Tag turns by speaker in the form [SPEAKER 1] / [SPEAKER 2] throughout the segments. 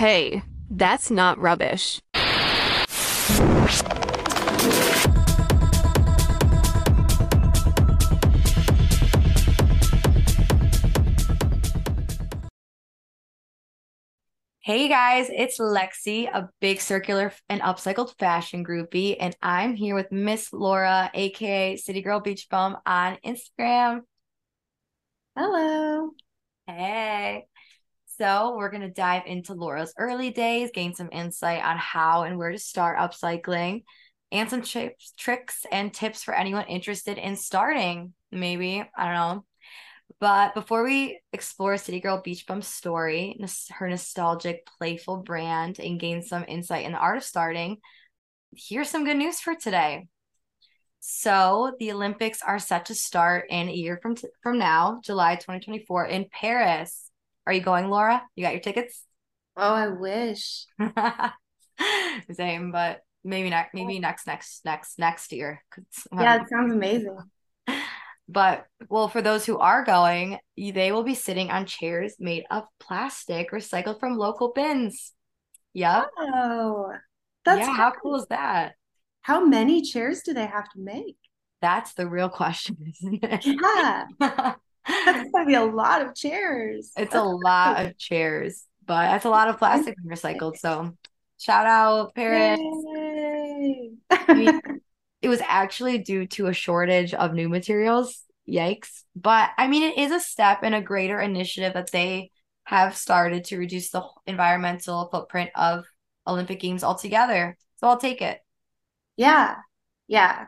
[SPEAKER 1] Hey, that's not rubbish.
[SPEAKER 2] Hey guys, it's Lexi, a big circular and upcycled fashion groupie, and I'm here with Miss Laura, aka City Girl Beach Bum, on Instagram.
[SPEAKER 3] Hello.
[SPEAKER 2] Hey. So, we're going to dive into Laura's early days, gain some insight on how and where to start upcycling, and some tips, tricks and tips for anyone interested in starting. Maybe, I don't know. But before we explore City Girl Beach Bum's story, her nostalgic, playful brand, and gain some insight in the art of starting, here's some good news for today. So the Olympics are set to start in a year from t- from now, July 2024 in Paris. Are you going, Laura? You got your tickets?
[SPEAKER 3] Oh, I wish.
[SPEAKER 2] Same, but maybe next, maybe next, next, next, next year.
[SPEAKER 3] Yeah, um, it sounds amazing.
[SPEAKER 2] But well, for those who are going, they will be sitting on chairs made of plastic recycled from local bins. Yep.
[SPEAKER 3] Oh, that's
[SPEAKER 2] yeah. How cool is that?
[SPEAKER 3] How many chairs do they have to make?
[SPEAKER 2] That's the real question, isn't it?
[SPEAKER 3] Yeah. that's gonna be a lot of chairs.
[SPEAKER 2] It's a lot of chairs, but that's a lot of plastic recycled. So shout out Paris. it was actually due to a shortage of new materials. Yikes. But I mean, it is a step in a greater initiative that they have started to reduce the environmental footprint of Olympic Games altogether. So I'll take it.
[SPEAKER 3] Yeah. Yeah.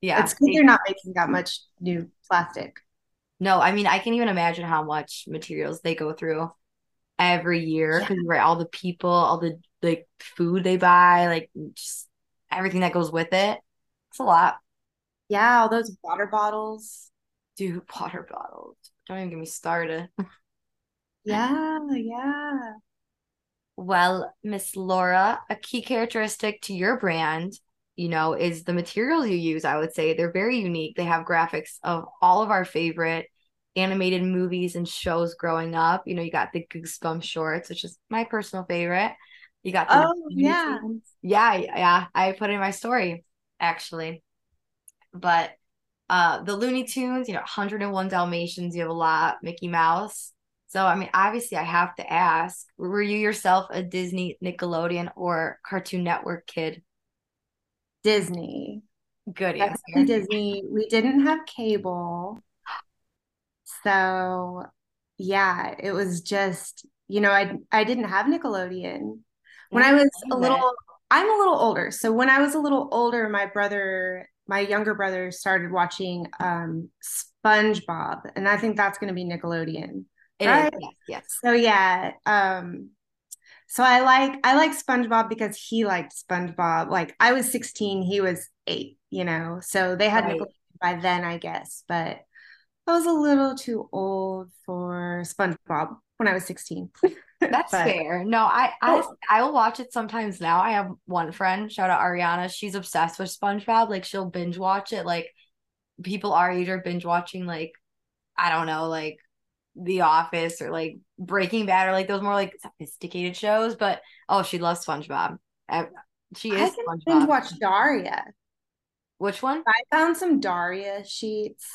[SPEAKER 2] Yeah.
[SPEAKER 3] It's good they're not making that much new plastic.
[SPEAKER 2] No, I mean, I can even imagine how much materials they go through every year because yeah. right, all the people, all the like food they buy, like just everything that goes with it. It's a lot.
[SPEAKER 3] Yeah, all those water bottles.
[SPEAKER 2] Dude, water bottles. Don't even get me started.
[SPEAKER 3] yeah, yeah.
[SPEAKER 2] Well, Miss Laura, a key characteristic to your brand, you know, is the materials you use. I would say they're very unique. They have graphics of all of our favorite animated movies and shows growing up. You know, you got the Goosebumps shorts, which is my personal favorite. You got the
[SPEAKER 3] oh yeah,
[SPEAKER 2] yeah, yeah. I put in my story actually. But uh the Looney Tunes, you know, 101 Dalmatians, you have a lot, Mickey Mouse. So I mean, obviously I have to ask, were you yourself a Disney, Nickelodeon, or Cartoon Network kid?
[SPEAKER 3] Disney.
[SPEAKER 2] Good.
[SPEAKER 3] Disney. We didn't have cable. So yeah, it was just, you know, I I didn't have Nickelodeon. When I was a little I'm a little older. So when I was a little older, my brother, my younger brother started watching um SpongeBob, and I think that's going to be Nickelodeon.
[SPEAKER 2] Right? Is, yes, yes.
[SPEAKER 3] So yeah, um so I like I like SpongeBob because he liked SpongeBob. Like I was 16, he was 8, you know. So they had right. Nickelodeon by then, I guess, but I was a little too old for SpongeBob when I was 16.
[SPEAKER 2] That's but, fair. No, I oh. I oh. I will watch it sometimes now. I have one friend, shout out Ariana. She's obsessed with SpongeBob. Like she'll binge watch it. Like people our age are binge watching like I don't know, like The Office or like Breaking Bad or like those more like sophisticated shows. But oh, she loves SpongeBob. She is. I can SpongeBob.
[SPEAKER 3] binge watch Daria.
[SPEAKER 2] Which one?
[SPEAKER 3] I found some Daria sheets.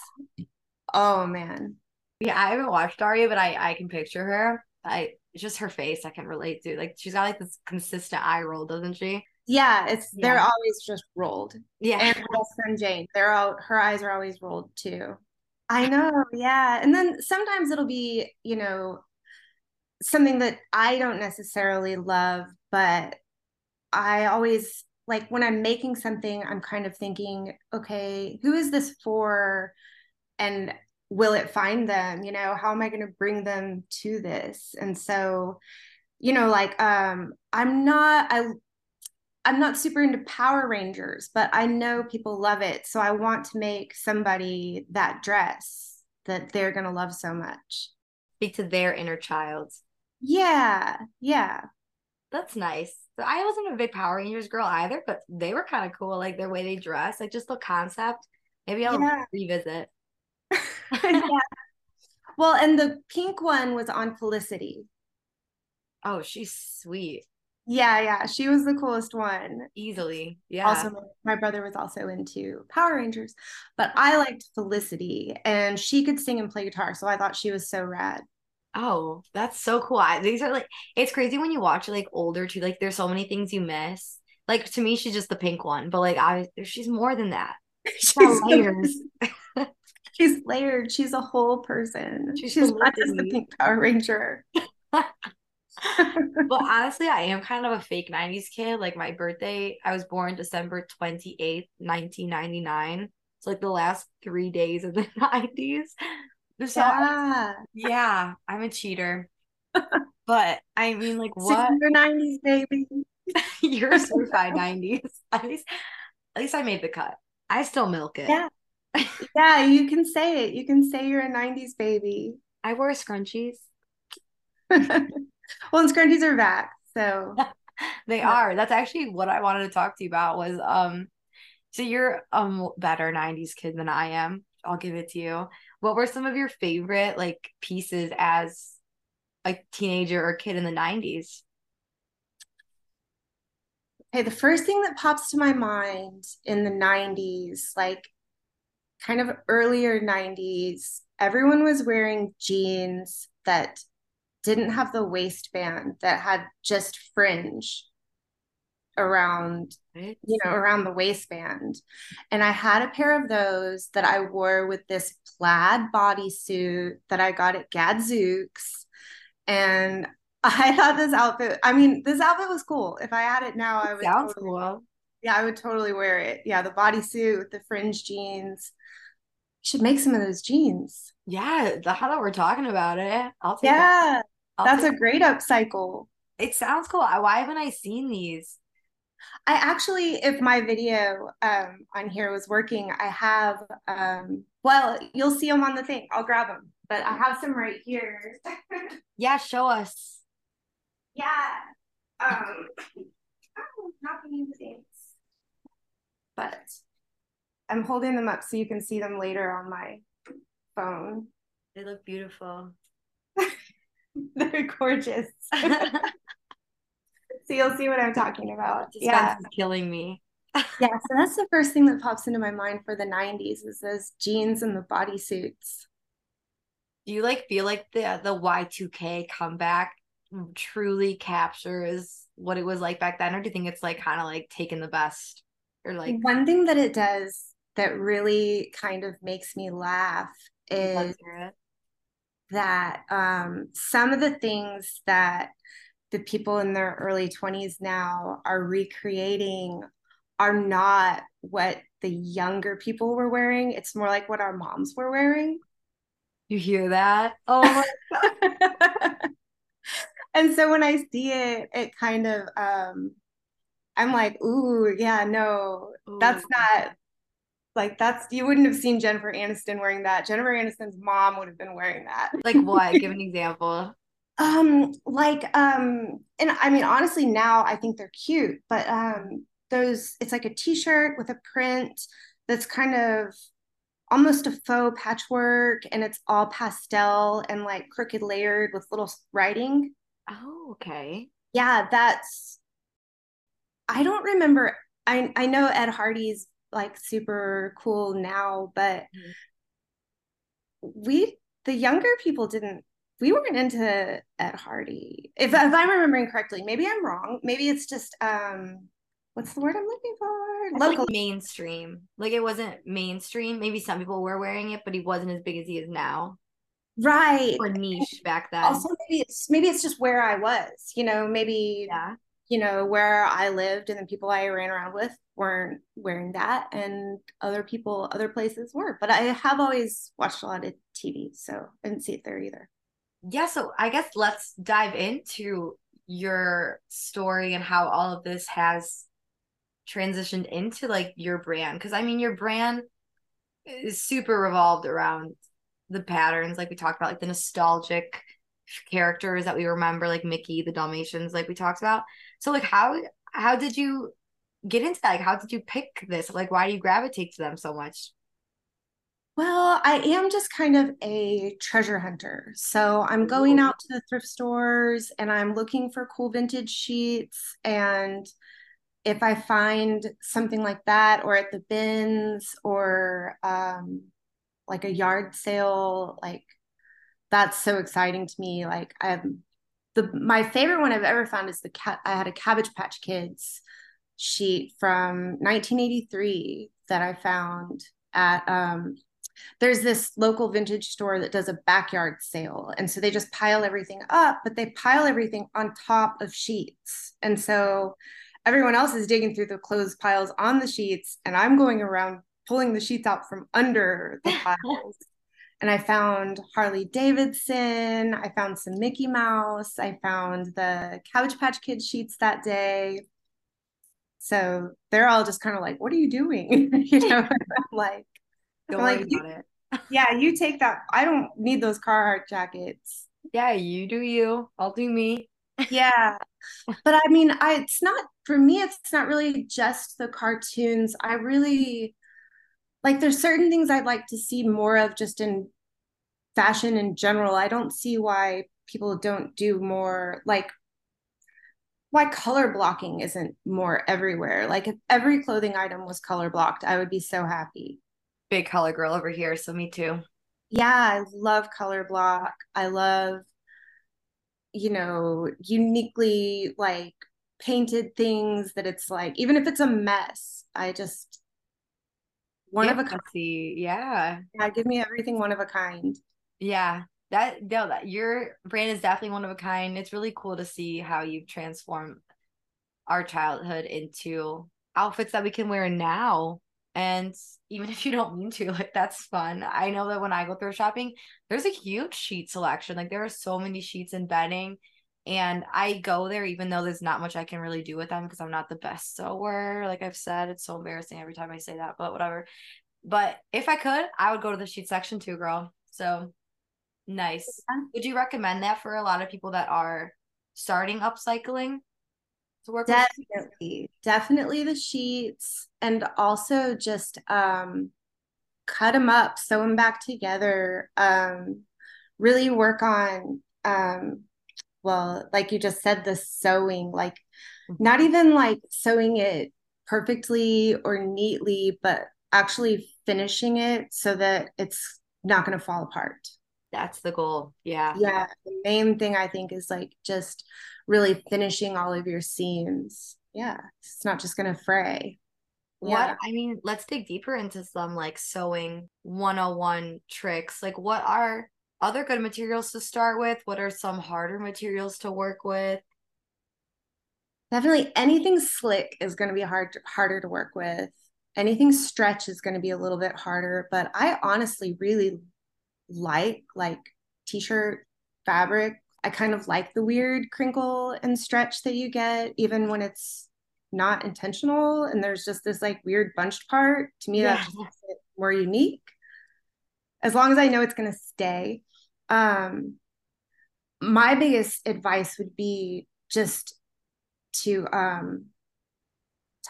[SPEAKER 3] Oh man.
[SPEAKER 2] Yeah, I haven't watched Daria, but I I can picture her. I it's just her face I can relate to. Like she's got like this consistent eye roll, doesn't she?
[SPEAKER 3] Yeah, it's yeah. they're always just rolled.
[SPEAKER 2] Yeah.
[SPEAKER 3] And her best friend Jane, they're all her eyes are always rolled too. I know, yeah. And then sometimes it'll be, you know, something that I don't necessarily love, but I always like when I'm making something, I'm kind of thinking, okay, who is this for? And will it find them you know how am i going to bring them to this and so you know like um i'm not i i'm not super into power rangers but i know people love it so i want to make somebody that dress that they're going to love so much
[SPEAKER 2] speak to their inner child
[SPEAKER 3] yeah yeah
[SPEAKER 2] that's nice So I wasn't a big Power Rangers girl either, but they were kind of cool, like their way they dress, like just the concept. Maybe I'll
[SPEAKER 3] Yeah.
[SPEAKER 2] revisit.
[SPEAKER 3] yeah. Well, and the pink one was on Felicity.
[SPEAKER 2] Oh, she's sweet.
[SPEAKER 3] Yeah, yeah, she was the coolest one.
[SPEAKER 2] Easily. Yeah.
[SPEAKER 3] Also, my, brother was also into Power Rangers, but I liked Felicity, and she could sing and play guitar, so I thought she was so rad.
[SPEAKER 2] Oh, that's so cool. I, these are like it's crazy when you watch like older too. Like there's so many things you miss. Like to me, she's just the pink one, but like I, she's more than that. She's, layers.
[SPEAKER 3] she's layered. She's a whole person.
[SPEAKER 2] She's
[SPEAKER 3] She's, not just the pink Power Ranger.
[SPEAKER 2] But honestly, I am kind of a fake 90s kid. Like my birthday, I was born December 28th, 1999. It's like the last three days of the 90s. So
[SPEAKER 3] yeah.
[SPEAKER 2] yeah, I'm a cheater. But I mean, like,
[SPEAKER 3] So
[SPEAKER 2] what?
[SPEAKER 3] you're 90s, baby.
[SPEAKER 2] You're a certified 90s. At least, at least I made the cut. I still milk it.
[SPEAKER 3] Yeah. Yeah, you can say it. You can say you're a 90s baby.
[SPEAKER 2] I wore scrunchies.
[SPEAKER 3] well, and scrunchies are back. So,
[SPEAKER 2] They
[SPEAKER 3] Yeah.
[SPEAKER 2] are. That's actually what I wanted to talk to you about was um so you're a better 90s kid than I am. I'll give it to you. What were some of your favorite like pieces as a teenager or kid in the 90s?
[SPEAKER 3] okay, the first thing that pops to my mind in the 90s, like kind of earlier 90s, everyone was wearing jeans that didn't have the waistband, that had just fringe around
[SPEAKER 2] Right?
[SPEAKER 3] you know, around the waistband. And I had a pair of those that I wore with this plaid bodysuit that I got at Gadzooks. And I thought this outfit, I mean, this outfit was cool. If I had it now, I would
[SPEAKER 2] Sounds
[SPEAKER 3] totally,
[SPEAKER 2] cool.
[SPEAKER 3] yeah, I would totally wear it. Yeah, the bodysuit with the fringe jeans. Should make some of those jeans.
[SPEAKER 2] Yeah, the, how that we're talking about it. I'll take that.
[SPEAKER 3] Yeah,
[SPEAKER 2] I'll
[SPEAKER 3] that's
[SPEAKER 2] take-
[SPEAKER 3] a great upcycle.
[SPEAKER 2] it sounds cool. Why haven't I seen these?
[SPEAKER 3] I actually, if my video um, on here was working, I have, um, well, you'll see them on the thing. I'll grab them, but I have some right here.
[SPEAKER 2] Yeah, show us.
[SPEAKER 3] yeah. Um, not the things, but I'm holding them up so you can see them later on my phone.
[SPEAKER 2] They look beautiful.
[SPEAKER 3] They're gorgeous. so you'll see what I'm talking about.
[SPEAKER 2] Suspense
[SPEAKER 3] Yeah.
[SPEAKER 2] is killing me.
[SPEAKER 3] Yeah, so that's the first thing that pops into my mind for the 90s is those jeans and the bodysuits.
[SPEAKER 2] Do you like feel like the the Y2K comeback truly captures what it was like back then, or do you think it's like kind of like taking the best or like
[SPEAKER 3] One thing that it does that really kind of makes me laugh is
[SPEAKER 2] let's hear it?
[SPEAKER 3] that um, some of the things that the people in their early 20s now are recreating are not what the younger people were wearing. It's more like what our moms were wearing.
[SPEAKER 2] You hear that? Oh my God.
[SPEAKER 3] and so when I see it, it kind of um I'm like, ooh, yeah, no, that's not like that's you wouldn't have seen Jennifer Aniston wearing that. Jennifer Aniston's mom would have been wearing that.
[SPEAKER 2] like what? Give an example.
[SPEAKER 3] Um, like um, and I mean honestly now I think they're cute, but um those it's like a t-shirt with a print that's kind of almost a faux patchwork and it's all pastel and like crooked layered with little writing.
[SPEAKER 2] Oh, okay.
[SPEAKER 3] Yeah, that's I don't remember. I I know Ed Hardy's like super cool now, but
[SPEAKER 2] Mhm.
[SPEAKER 3] we the younger people didn't we weren't into Ed Hardy. If if I'm remembering correctly, maybe I'm wrong. Maybe it's just um what's the word I'm looking for?
[SPEAKER 2] It's like
[SPEAKER 3] Local.
[SPEAKER 2] mainstream. Like it wasn't mainstream. Maybe some people were wearing it, but he wasn't as big as he is now.
[SPEAKER 3] Right.
[SPEAKER 2] Or niche back then.
[SPEAKER 3] Also maybe it's maybe it's just where I was, you know, maybe
[SPEAKER 2] yeah.
[SPEAKER 3] You know, where I lived and the people I ran around with weren't wearing that, and other people, other places were. But I have always watched a lot of TV, so I didn't see it there either.
[SPEAKER 2] Yeah, so I guess let's dive into your story and how all of this has transitioned into like your brand. Because I mean, your brand is super revolved around the patterns, like we talked about, like the nostalgic characters that we remember, like Mickey, the Dalmatians, like we talked about. So like how how did you get into that? Like how did you pick this? Like why do you gravitate to them so much?
[SPEAKER 3] Well, I am just kind of a treasure hunter. So I'm going out to the thrift stores and I'm looking for cool vintage sheets. And if I find something like that, or at the bins, or um, like a yard sale, like that's so exciting to me. Like I'm the my favorite one I've ever found is the cat. I had a Cabbage Patch Kids sheet from 1983 that I found at um, there's this local vintage store that does a backyard sale. And so they just pile everything up, but they pile everything on top of sheets. And so everyone else is digging through the clothes piles on the sheets, and I'm going around pulling the sheets out from under the piles. And I found Harley Davidson. I found some Mickey Mouse. I found the Cabbage Patch Kids sheets that day. So they're all just kind of like, "What are you doing?" you know, I'm like,
[SPEAKER 2] Don't
[SPEAKER 3] like,
[SPEAKER 2] worry
[SPEAKER 3] you-
[SPEAKER 2] about it.
[SPEAKER 3] yeah, you take that. I don't need those Carhartt jackets.
[SPEAKER 2] Yeah, you do you. I'll do me.
[SPEAKER 3] Yeah. But I mean, I it's not for me, it's not really just the cartoons. I really like there's certain things I'd like to see more of just in fashion in general. I don't see why people don't do more like why color blocking isn't more everywhere. Like if every clothing item was color blocked, I would be so happy.
[SPEAKER 2] Big color girl over here, so me too.
[SPEAKER 3] Yeah, I love color block. I love, you know, uniquely like painted things that it's like, even if it's a mess, I just one of a kind.
[SPEAKER 2] Yeah.
[SPEAKER 3] Yeah, give me everything one of a kind.
[SPEAKER 2] Yeah. That no, that your brand is definitely one of a kind. It's really cool to see how you've transformed our childhood into outfits that we can wear now. And even if you don't mean to, like that's fun. I know that when I go thrift shopping, there's a huge sheet selection. Like there are so many sheets and bedding. And I go there even though there's not much I can really do with them because I'm not the best sewer. Like I've said, it's so embarrassing every time I say that, but whatever. But if I could, I would go to the sheet section too, girl. So nice. Would you recommend that for a lot of people that are starting upcycling to work with?
[SPEAKER 3] Definitely, definitely the sheets, and also just um, cut them up, sew them back together. Um, really work on, um, well, like you just said, the sewing, like not mm-hmm. even like sewing it perfectly or neatly, but actually finishing it so that it's not going to fall apart.
[SPEAKER 2] That's the goal. Yeah.
[SPEAKER 3] Yeah, the main thing I think is like just really finishing all of your seams. Yeah, it's not just gonna fray.
[SPEAKER 2] What
[SPEAKER 3] Yeah.
[SPEAKER 2] I mean, let's dig deeper into some like sewing 101 tricks. Like what are other good materials to start with? What are some harder materials to work with?
[SPEAKER 3] Definitely anything slick is gonna be hard harder to work with. Anything stretch is gonna be a little bit harder, but I honestly really like like t-shirt fabric. I kind of like the weird crinkle and stretch that you get even when it's not intentional and there's just this like weird bunched part. To me, that just makes it more unique. As long as I know it's gonna stay. Um my biggest advice would be just to um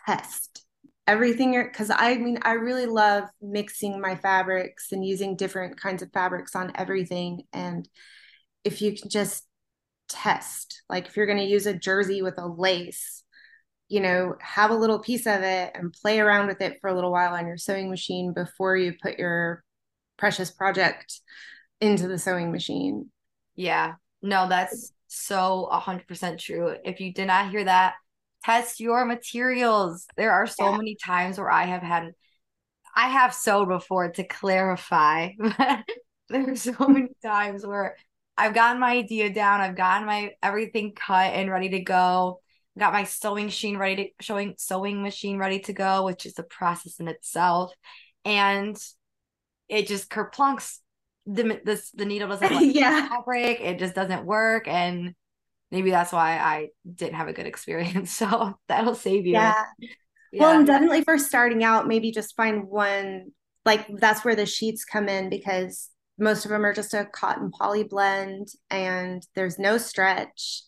[SPEAKER 3] test everything because I mean I really love mixing my fabrics and using different kinds of fabrics on everything and if you can just test like if you're going to use a jersey with a lace you know have a little piece of it and play around with it for a little while on your sewing machine before you put your precious project into the sewing machine
[SPEAKER 2] Yeah. No, that's so 100% true. If you did not hear that, test your materials. There are so
[SPEAKER 3] Yeah.
[SPEAKER 2] many times where I have had, I have sewed before to clarify. There are so many times where I've gotten my idea down, I've gotten my everything cut and ready to go, got my sewing machine ready to showing sewing machine ready to go, which is a process in itself, and it just kerplunks. The this the needle doesn't like
[SPEAKER 3] yeah
[SPEAKER 2] fabric. It just doesn't work. And maybe that's why I didn't have a good experience. So that'll save you.
[SPEAKER 3] yeah Well, and definitely for starting out, maybe just find one like that's where the sheets come in because most of them are just a cotton poly blend and there's no stretch.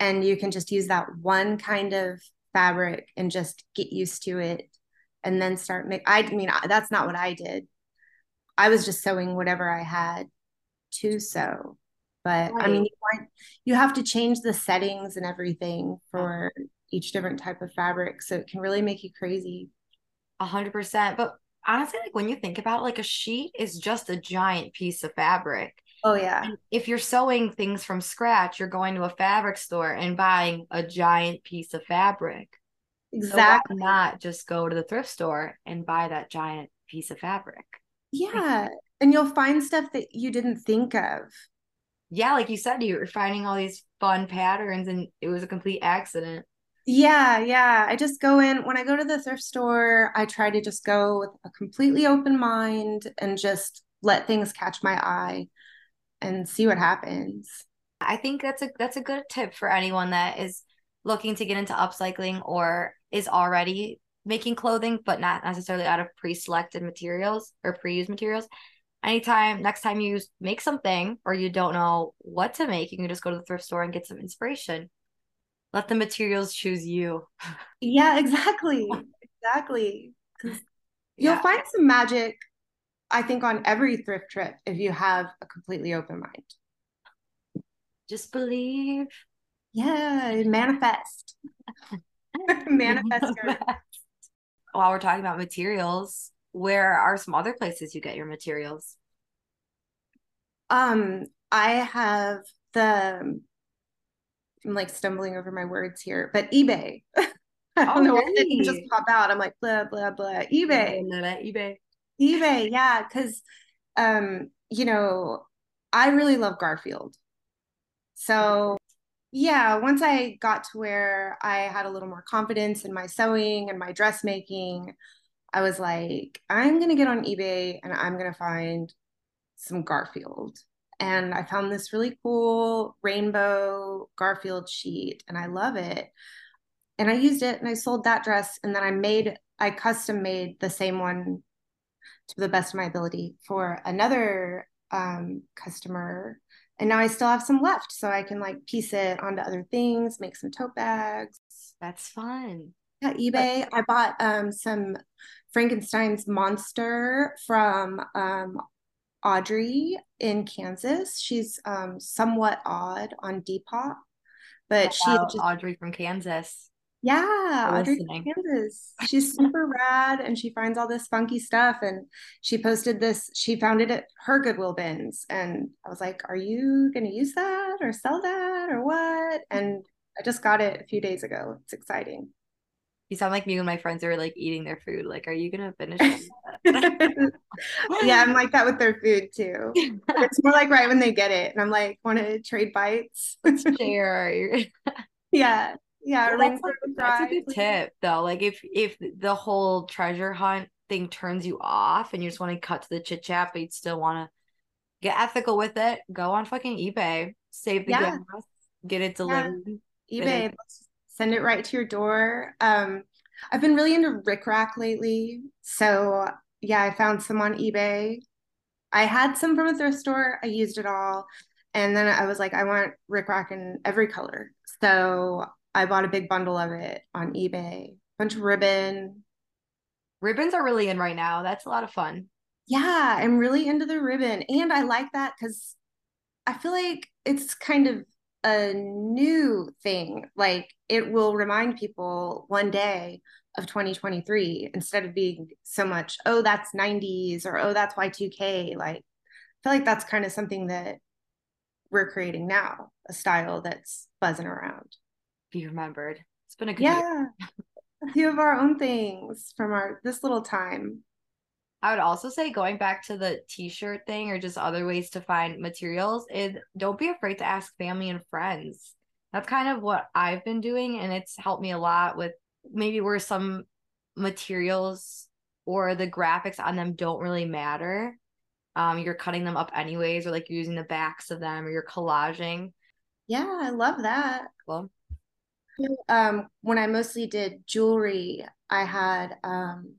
[SPEAKER 3] and you can just use that one kind of fabric and just get used to it and then start make I mean that's not what I did. I was just sewing whatever I had to sew. But right. I mean you, want, you have to change the settings and everything for each different type of fabric so it can really make you crazy.
[SPEAKER 2] A hundred percent. But honestly, like when you think about it, like a sheet is just a giant piece of fabric.
[SPEAKER 3] Oh yeah. And
[SPEAKER 2] if you're sewing things from scratch, you're going to a fabric store and buying a giant piece of fabric.
[SPEAKER 3] Exactly.
[SPEAKER 2] So not just go to the thrift store and buy that giant piece of fabric?
[SPEAKER 3] Yeah. And you'll find stuff that you didn't think of.
[SPEAKER 2] Yeah, like you said, you were finding all these fun patterns and it was a complete accident.
[SPEAKER 3] Yeah, yeah. I just go in when I go to the thrift store, I try to just go with a completely open mind and just let things catch my eye and see what happens.
[SPEAKER 2] I think that's a that's a good tip for anyone that is looking to get into upcycling or is already making clothing but not necessarily out of pre-selected materials or pre-used materials. Anytime next time you make something or you don't know what to make, you can just go to the thrift store and get some inspiration. Let the materials choose you.
[SPEAKER 3] Yeah, exactly. exactly. You'll find some magic I think on every thrift trip if you have a completely open mind.
[SPEAKER 2] Just believe.
[SPEAKER 3] Yeah, manifest. manifest.
[SPEAKER 2] While we're talking about materials, where are some other places you get your materials?
[SPEAKER 3] Um, I have the I'm like stumbling over my words here, but eBay. I don't oh, know really? it just pop out. I'm like blah blah blah. eBay.
[SPEAKER 2] eBay
[SPEAKER 3] eBay, yeah, because um, you know, I really love Garfield. So yeah, once I got to where I had a little more confidence in my sewing and my dressmaking, I was like, I'm gonna get on eBay and I'm gonna find some Garfield. And I found this really cool rainbow Garfield sheet, and I love it. And I used it and I sold that dress, and then I made, I custom made the same one to the best of my ability for another um, customer. And now I still have some left. So I can like piece it onto other things, make some tote bags.
[SPEAKER 2] That's fun.
[SPEAKER 3] Yeah, eBay. I bought um, some Frankenstein's monster from um, Audrey in Kansas. She's um, somewhat odd on Depop, but she
[SPEAKER 2] just Audrey from Kansas.
[SPEAKER 3] Yeah, Audrey Kansas. She's super rad and she finds all this funky stuff. And she posted this, she found it at her Goodwill bins. And I was like, Are you going to use that or sell that or what? And I just got it a few days ago. It's exciting.
[SPEAKER 2] You sound like me when my friends are like eating their food. Like, are you gonna finish
[SPEAKER 3] yeah, I'm like that with their food too. It's more like right when they get it, and I'm like, want to trade bites?
[SPEAKER 2] Share.
[SPEAKER 3] yeah yeah
[SPEAKER 2] well, that's, a, that's a good tip though like if if the whole treasure hunt thing turns you off and you just want to cut to the chit chat but you still want to get ethical with it go on fucking ebay save the yeah. gas get it delivered
[SPEAKER 3] yeah. ebay send it right to your door um i've been really into rickrack lately so yeah i found some on ebay i had some from a thrift store i used it all and then i was like i want rickrack in every color so I bought a big bundle of it on eBay. Bunch of ribbon.
[SPEAKER 2] Ribbons are really in right now. That's a lot of fun.
[SPEAKER 3] Yeah, I'm really into the ribbon. And I like that because I feel like it's kind of a new thing. Like it will remind people one day of 2023 instead of being so much, oh, that's 90s or oh, that's Y2K. Like I feel like that's kind of something that we're creating now, a style that's buzzing around
[SPEAKER 2] be remembered. It's been a good
[SPEAKER 3] yeah. a few of our own things from our this little time.
[SPEAKER 2] I would also say going back to the t-shirt thing or just other ways to find materials is don't be afraid to ask family and friends. That's kind of what I've been doing and it's helped me a lot with maybe where some materials or the graphics on them don't really matter. Um, you're cutting them up anyways, or like you're using the backs of them, or you're collaging.
[SPEAKER 3] Yeah, I love that. Cool um, when I mostly did jewelry, I had um,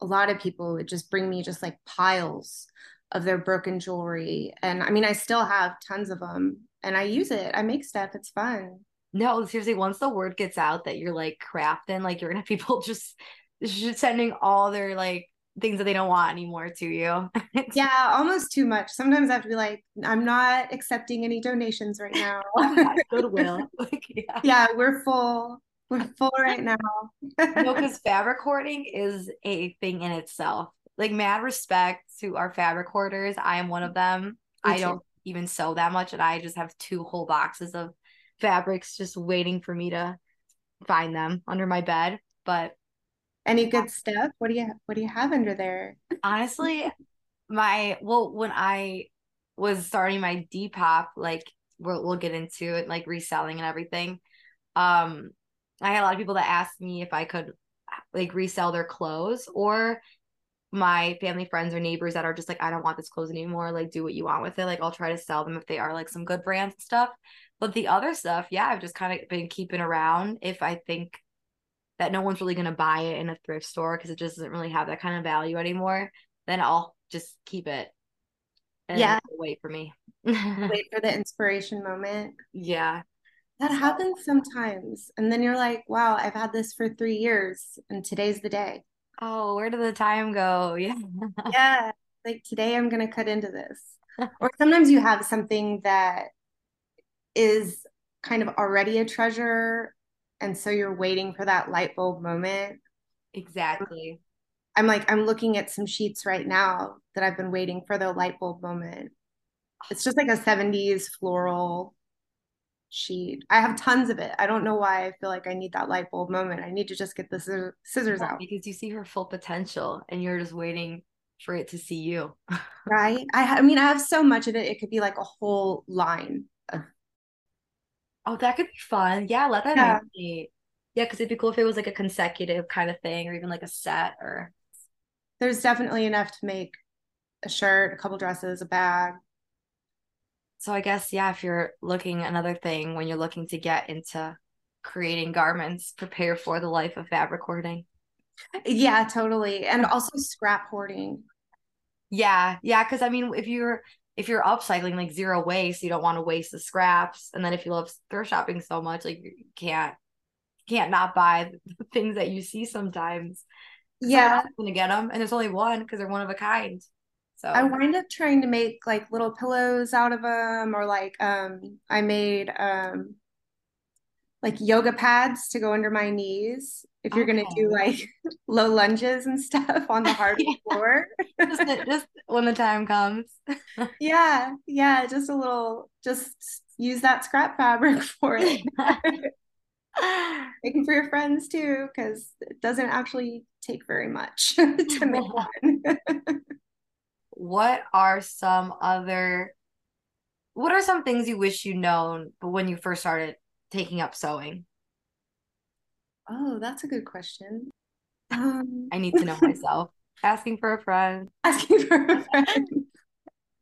[SPEAKER 3] a lot of people would just bring me just like piles of their broken jewelry. And I mean, I still have tons of them and I use it. I make stuff. It's fun.
[SPEAKER 2] No, seriously, once the word gets out that you're like crafting, like you're gonna have people just, just sending all their like things that they don't want anymore to you.
[SPEAKER 3] yeah, almost too much. Sometimes I have to be like, I'm not accepting any donations right now.
[SPEAKER 2] Oh goodwill. like, yeah.
[SPEAKER 3] yeah, we're full. We're full right now.
[SPEAKER 2] no, because fabric hoarding is a thing in itself. Like mad respect to our fabric hoarders. I am one of them. Me I too. don't even sew that much, and I just have two whole boxes of fabrics just waiting for me to find them under my bed. But
[SPEAKER 3] any good stuff? What do you what do you have under there?
[SPEAKER 2] Honestly, my well, when I was starting my Depop, like we'll we'll get into it, like reselling and everything. Um, I had a lot of people that asked me if I could like resell their clothes or my family friends or neighbors that are just like i don't want this clothes anymore like do what you want with it like i'll try to sell them if they are like some good brands and stuff but the other stuff yeah i've just kind of been keeping around if i think that no one's really going to buy it in a thrift store because it just doesn't really have that kind of value anymore then i'll just keep it
[SPEAKER 3] yeah
[SPEAKER 2] wait for me
[SPEAKER 3] wait for the inspiration moment
[SPEAKER 2] yeah
[SPEAKER 3] that so, happens sometimes and then you're like wow i've had this for three years and today's the day
[SPEAKER 2] oh, where did the time go? Yeah.
[SPEAKER 3] yeah. Like today I'm going to cut into this. or sometimes you have something that is kind of already a treasure. And so you're waiting for that light bulb moment.
[SPEAKER 2] Exactly.
[SPEAKER 3] I'm like, I'm looking at some sheets right now that I've been waiting for the light bulb moment. It's just like a 70s floral sheet. I have tons of it. I don't know why I feel like I need that light bulb moment. I need to just get the scissors out
[SPEAKER 2] because you see her full potential and you're just waiting for it to see you.
[SPEAKER 3] right? I, I mean, I have so much of it. It could be like a whole line.
[SPEAKER 2] Oh, that could be fun. Yeah, let that yeah. Yeah, because it'd be cool if it was like a consecutive kind of thing or even like a set or.
[SPEAKER 3] There's definitely enough to make a shirt, a couple dresses, a bag,
[SPEAKER 2] so I guess yeah, if you're looking another thing when you're looking to get into creating garments, prepare for the life of fabric hoarding.
[SPEAKER 3] Yeah, totally. And also scrap hoarding.
[SPEAKER 2] Yeah, yeah, because I mean if you're if you're upcycling like zero waste, you don't want to waste the scraps. And then if you love thrift shopping so much, like you can't can't not buy the things that you see sometimes.
[SPEAKER 3] Yeah, i'm
[SPEAKER 2] gonna get them, and there's only one because they're one of a kind. So
[SPEAKER 3] I wind up trying to make like little pillows out of them, or like um, I made um, like yoga pads to go under my knees if you're okay. gonna do oh. like low lunges and stuff on the hard floor.
[SPEAKER 2] just, just when the time comes.
[SPEAKER 3] yeah, yeah, just a little, just use that scrap fabric for it. Making for your friends too, because it doesn't actually take very much to make one
[SPEAKER 2] what are some other what are some things you wish you'd known but when you first started taking up sewing
[SPEAKER 3] oh that's a good question
[SPEAKER 2] um... i need to know myself asking for a friend
[SPEAKER 3] asking for a friend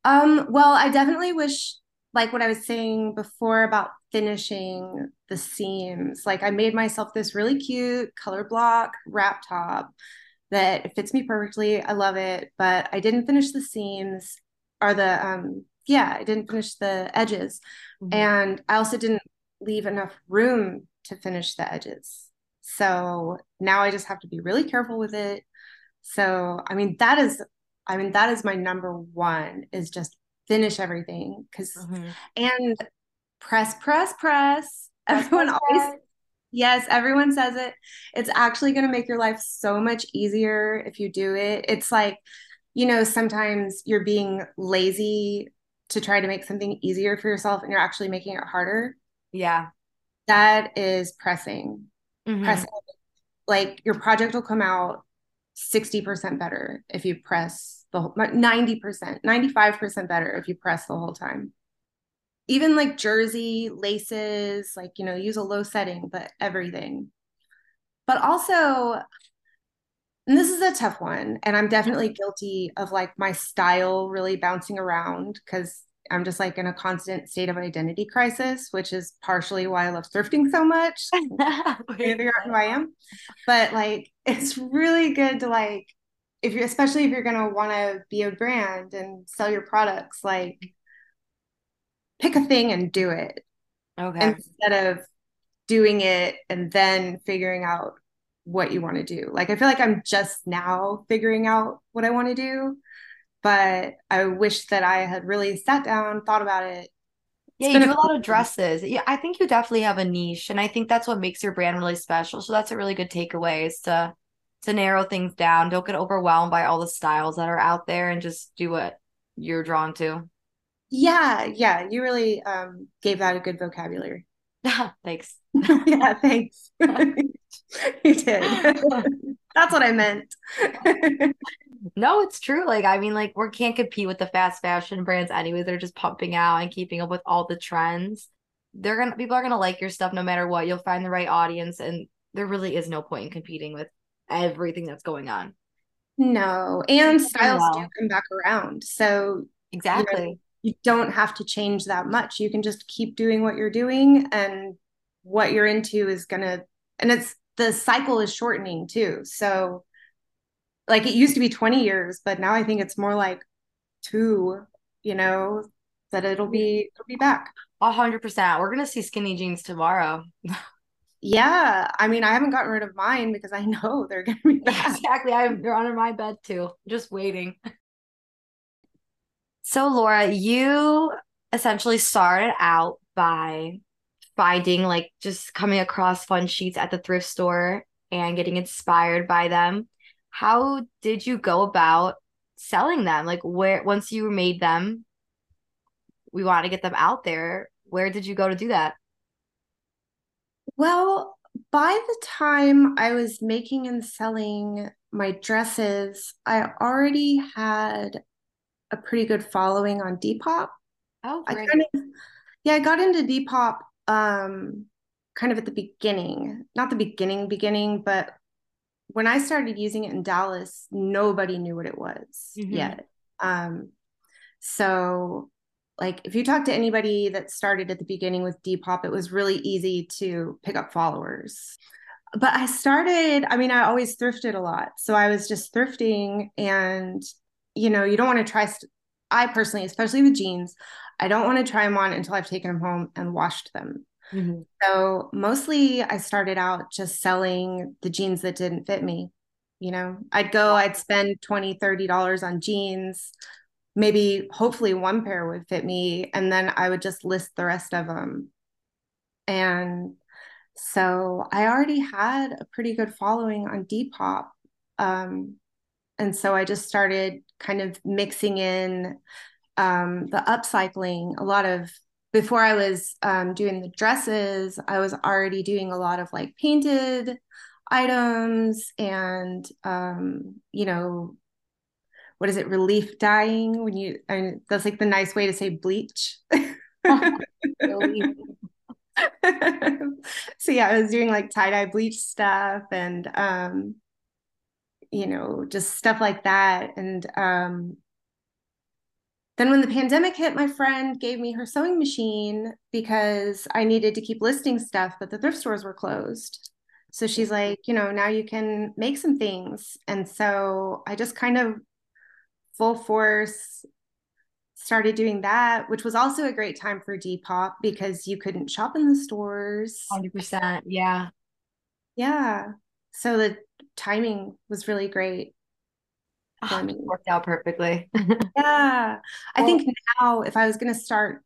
[SPEAKER 3] um well i definitely wish like what i was saying before about finishing the seams like i made myself this really cute color block wrap top that fits me perfectly. I love it, but I didn't finish the seams or the um yeah, I didn't finish the edges. Mm-hmm. And I also didn't leave enough room to finish the edges. So now I just have to be really careful with it. So I mean that is I mean that is my number one is just finish everything because mm-hmm. and press press press everyone press, always press. Yes, everyone says it. It's actually going to make your life so much easier if you do it. It's like, you know, sometimes you're being lazy to try to make something easier for yourself and you're actually making it harder.
[SPEAKER 2] Yeah.
[SPEAKER 3] That is pressing. Mm-hmm. Pressing. Like your project will come out 60% better if you press the whole 90%, 95% better if you press the whole time even like jersey laces like you know use a low setting but everything but also and this is a tough one and i'm definitely guilty of like my style really bouncing around because i'm just like in a constant state of identity crisis which is partially why i love thrifting so much figure out who i am but like it's really good to like if you're especially if you're going to want to be a brand and sell your products like pick a thing and do it.
[SPEAKER 2] Okay.
[SPEAKER 3] Instead of doing it and then figuring out what you want to do. Like I feel like I'm just now figuring out what I want to do, but I wish that I had really sat down, thought about it.
[SPEAKER 2] Yeah, you do a lot of dresses. Yeah, I think you definitely have a niche, and I think that's what makes your brand really special. So that's a really good takeaway is to to narrow things down. Don't get overwhelmed by all the styles that are out there, and just do what you're drawn to.
[SPEAKER 3] Yeah, yeah, you really um, gave that a good vocabulary.
[SPEAKER 2] thanks.
[SPEAKER 3] yeah, thanks. you did. That's what I meant.
[SPEAKER 2] no, it's true. Like, I mean, like, we can't compete with the fast fashion brands anyways. They're just pumping out and keeping up with all the trends. They're gonna people are gonna like your stuff no matter what. You'll find the right audience, and there really is no point in competing with everything that's going on.
[SPEAKER 3] No, and styles do come back around. So
[SPEAKER 2] exactly.
[SPEAKER 3] You know, you don't have to change that much. You can just keep doing what you're doing and what you're into is going to and it's the cycle is shortening too. So like it used to be 20 years, but now I think it's more like 2, you know, that it'll be it'll be back.
[SPEAKER 2] A hundred percent. We're gonna see skinny jeans tomorrow.
[SPEAKER 3] yeah. I mean, I haven't gotten rid of mine because I know they're gonna be back.
[SPEAKER 2] Exactly. I'm they're under my bed too. Just waiting. So, Laura, you essentially started out by finding, like, just coming across fun sheets at the thrift store and getting inspired by them. How did you go about selling them? Like, where, once you made them, we want to get them out there. Where did you go to do that?
[SPEAKER 3] Well, by the time I was making and selling my dresses, I already had a pretty good following on Depop.
[SPEAKER 2] Oh, great.
[SPEAKER 3] I kind of, yeah, I got into Depop um, kind of at the beginning, not the beginning, beginning, but when I started using it in Dallas, nobody knew what it was mm-hmm. yet. Um, so, like, if you talk to anybody that started at the beginning with Depop, it was really easy to pick up followers. But I started, I mean, I always thrifted a lot. So I was just thrifting and you know, you don't want to try. St- I personally, especially with jeans, I don't want to try them on until I've taken them home and washed them. Mm-hmm. So mostly I started out just selling the jeans that didn't fit me. You know, I'd go, I'd spend 20, 30 dollars on jeans. Maybe hopefully one pair would fit me and then I would just list the rest of them. And so I already had a pretty good following on Depop. Um, and so I just started kind of mixing in um, the upcycling. A lot of before I was um, doing the dresses, I was already doing a lot of like painted items and um, you know what is it relief dyeing when you that's like the nice way to say bleach so yeah i was doing like tie-dye bleach stuff and um you know, just stuff like that. And um, then when the pandemic hit, my friend gave me her sewing machine because I needed to keep listing stuff, but the thrift stores were closed. So she's like, you know, now you can make some things. And so I just kind of full force started doing that, which was also a great time for Depop because you couldn't shop in the stores.
[SPEAKER 2] 100%. Yeah.
[SPEAKER 3] Yeah. So the timing was really great.
[SPEAKER 2] Oh, worked out perfectly.
[SPEAKER 3] yeah. I think now if I was going to start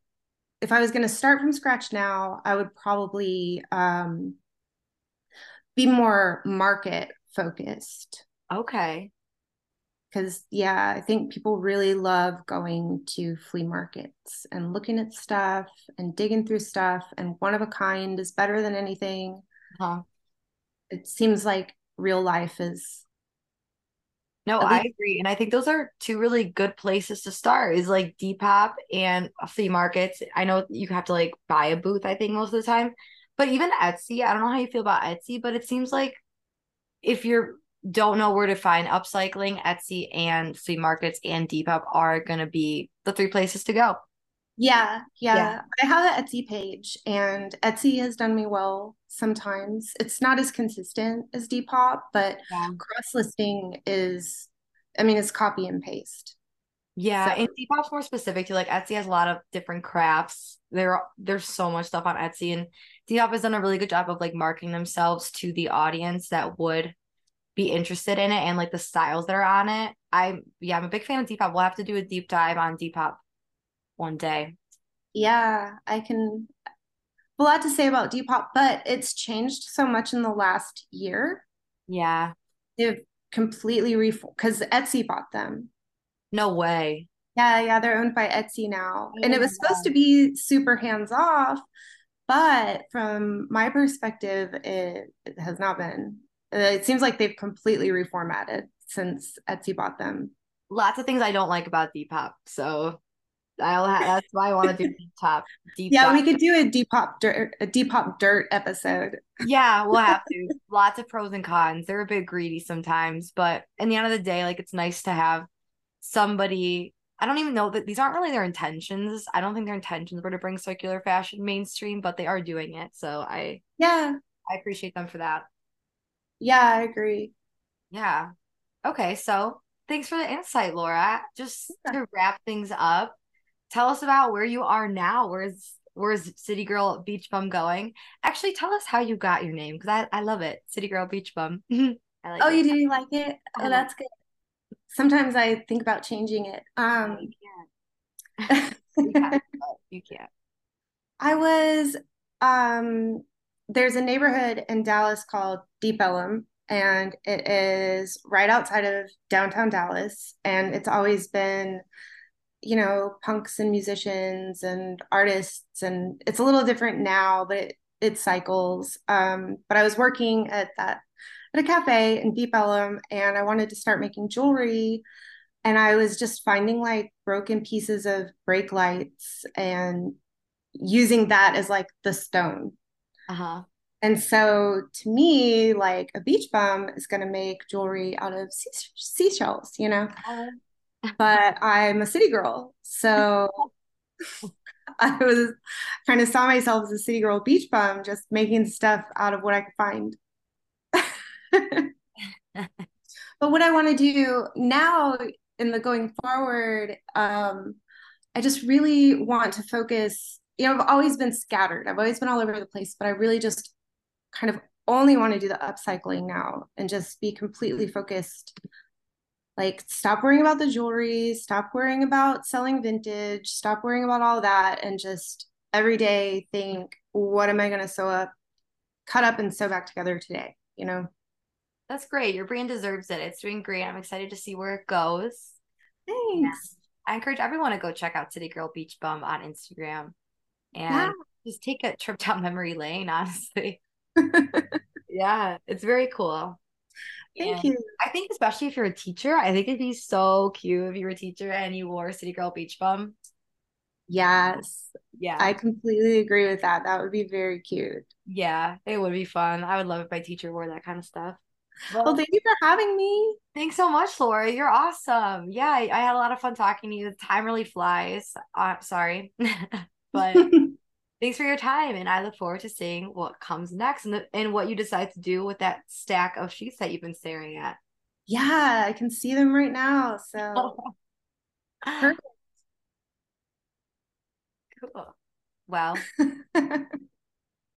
[SPEAKER 3] if I was going to start from scratch now, I would probably um be more market focused.
[SPEAKER 2] Okay.
[SPEAKER 3] Cuz yeah, I think people really love going to flea markets and looking at stuff and digging through stuff and one of a kind is better than anything.
[SPEAKER 2] huh
[SPEAKER 3] It seems like real life is
[SPEAKER 2] no i agree and i think those are two really good places to start is like depop and flea markets. I know you have to like buy a booth i think most of the time but even etsy i don't know how you feel about etsy but it seems like if you don't know where to find upcycling etsy and flea markets and depop are going to be the three places to go
[SPEAKER 3] yeah, yeah, yeah. I have an Etsy page and Etsy has done me well sometimes. It's not as consistent as Depop, but yeah. cross listing is, I mean, it's copy and paste.
[SPEAKER 2] Yeah,
[SPEAKER 3] So-
[SPEAKER 2] and Depop's more specific to like Etsy has a lot of different crafts. There there's so much stuff on Etsy and Depop has done a really good job of like marketing themselves to the audience that would be interested in it and like the styles that are on it. I yeah, I'm a big fan of Depop. We'll have to do a deep dive on Depop one day.
[SPEAKER 3] Yeah, I can a lot to say about Depop, but it's changed so much in the last year.
[SPEAKER 2] Yeah.
[SPEAKER 3] They've completely reformed because Etsy bought them.
[SPEAKER 2] No way.
[SPEAKER 3] Yeah, yeah, they're owned by Etsy now.
[SPEAKER 2] Oh
[SPEAKER 3] And it was supposed
[SPEAKER 2] God.
[SPEAKER 3] to be super hands off, but from my perspective, it, it has not been. Uh, It seems like they've completely reformatted since Etsy bought them.
[SPEAKER 2] Lots of things I don't like about Depop. So I'll ha- that's why I want to do Depop deep
[SPEAKER 3] Yeah,
[SPEAKER 2] dive.
[SPEAKER 3] we could do a Depop dirt, a deep Depop dirt episode.
[SPEAKER 2] Yeah, we'll have to. Lots of pros and cons. They're a bit greedy sometimes, but in the end of the day, like it's nice to have somebody. I don't even know that these aren't really their intentions. I don't think their intentions were to bring circular fashion mainstream, but they are doing it. So I
[SPEAKER 3] Yeah,
[SPEAKER 2] I appreciate them for that.
[SPEAKER 3] yeah, I agree.
[SPEAKER 2] Yeah. Okay, so thanks for the insight, Laura. Just to wrap things up, tell us about where you are now. Where's where's City Girl Beach Bum going? Actually, tell us how you got your name because I, I love it. City Girl Beach Bum. I like
[SPEAKER 3] Oh,
[SPEAKER 2] it.
[SPEAKER 3] you do you like it? Oh, that's good. Sometimes I think about changing it. Um,
[SPEAKER 2] You can't. You can't. You can't.
[SPEAKER 3] I was um there's a neighborhood in Dallas called Deep Ellum and it is right outside of downtown Dallas and it's always been you know punks and musicians and artists and it's a little different now but it, it cycles um but I was working at that at a cafe in Deep Ellum and I wanted to start making jewelry and I was just finding like broken pieces of brake lights and using that as like the stone.
[SPEAKER 2] Uh-huh.
[SPEAKER 3] And so to me, like a beach bum is going to make jewelry out of sea- seashells, you know, but I'm a city girl. So I was kind of saw myself as a city girl beach bum, just making stuff out of what I could find. but what I want to do now in the going forward, um, I just really want to focus. You know, I've always been scattered. I've always been all over the place, but I really just kind of only want to do the upcycling now and just be completely focused. Like, stop worrying about the jewelry, stop worrying about selling vintage, stop worrying about all that, and just every day think, what am I going to sew up, cut up, and sew back together today? You know?
[SPEAKER 2] That's great. Your brand deserves it. It's doing great. I'm excited to see where it goes.
[SPEAKER 3] Thanks.
[SPEAKER 2] I encourage everyone to go check out City Girl Beach Bum on Instagram and
[SPEAKER 3] Yeah.
[SPEAKER 2] just take a trip down memory lane, honestly. Yeah, it's very cool.
[SPEAKER 3] Thank
[SPEAKER 2] And
[SPEAKER 3] you.
[SPEAKER 2] I think especially if you're a teacher, I think it'd be so cute if you were a teacher and you wore City Girl Beach Bum.
[SPEAKER 3] Yes,
[SPEAKER 2] Yeah.
[SPEAKER 3] I completely agree with that. That would be very cute.
[SPEAKER 2] yeah, it would be fun. I would love if my teacher wore that kind of stuff.
[SPEAKER 3] Well,
[SPEAKER 2] Well,
[SPEAKER 3] thank you for having me.
[SPEAKER 2] thanks so much, Laura. You're awesome. Yeah, I, I had a lot of fun talking to you. The time really flies. I'm uh, sorry. But thanks for your time. And I look forward to seeing what comes next and, the, and what you decide to do with that stack of sheets that you've been staring at.
[SPEAKER 3] Yeah, I can see them right now. So Perfect.
[SPEAKER 2] Cool. Well,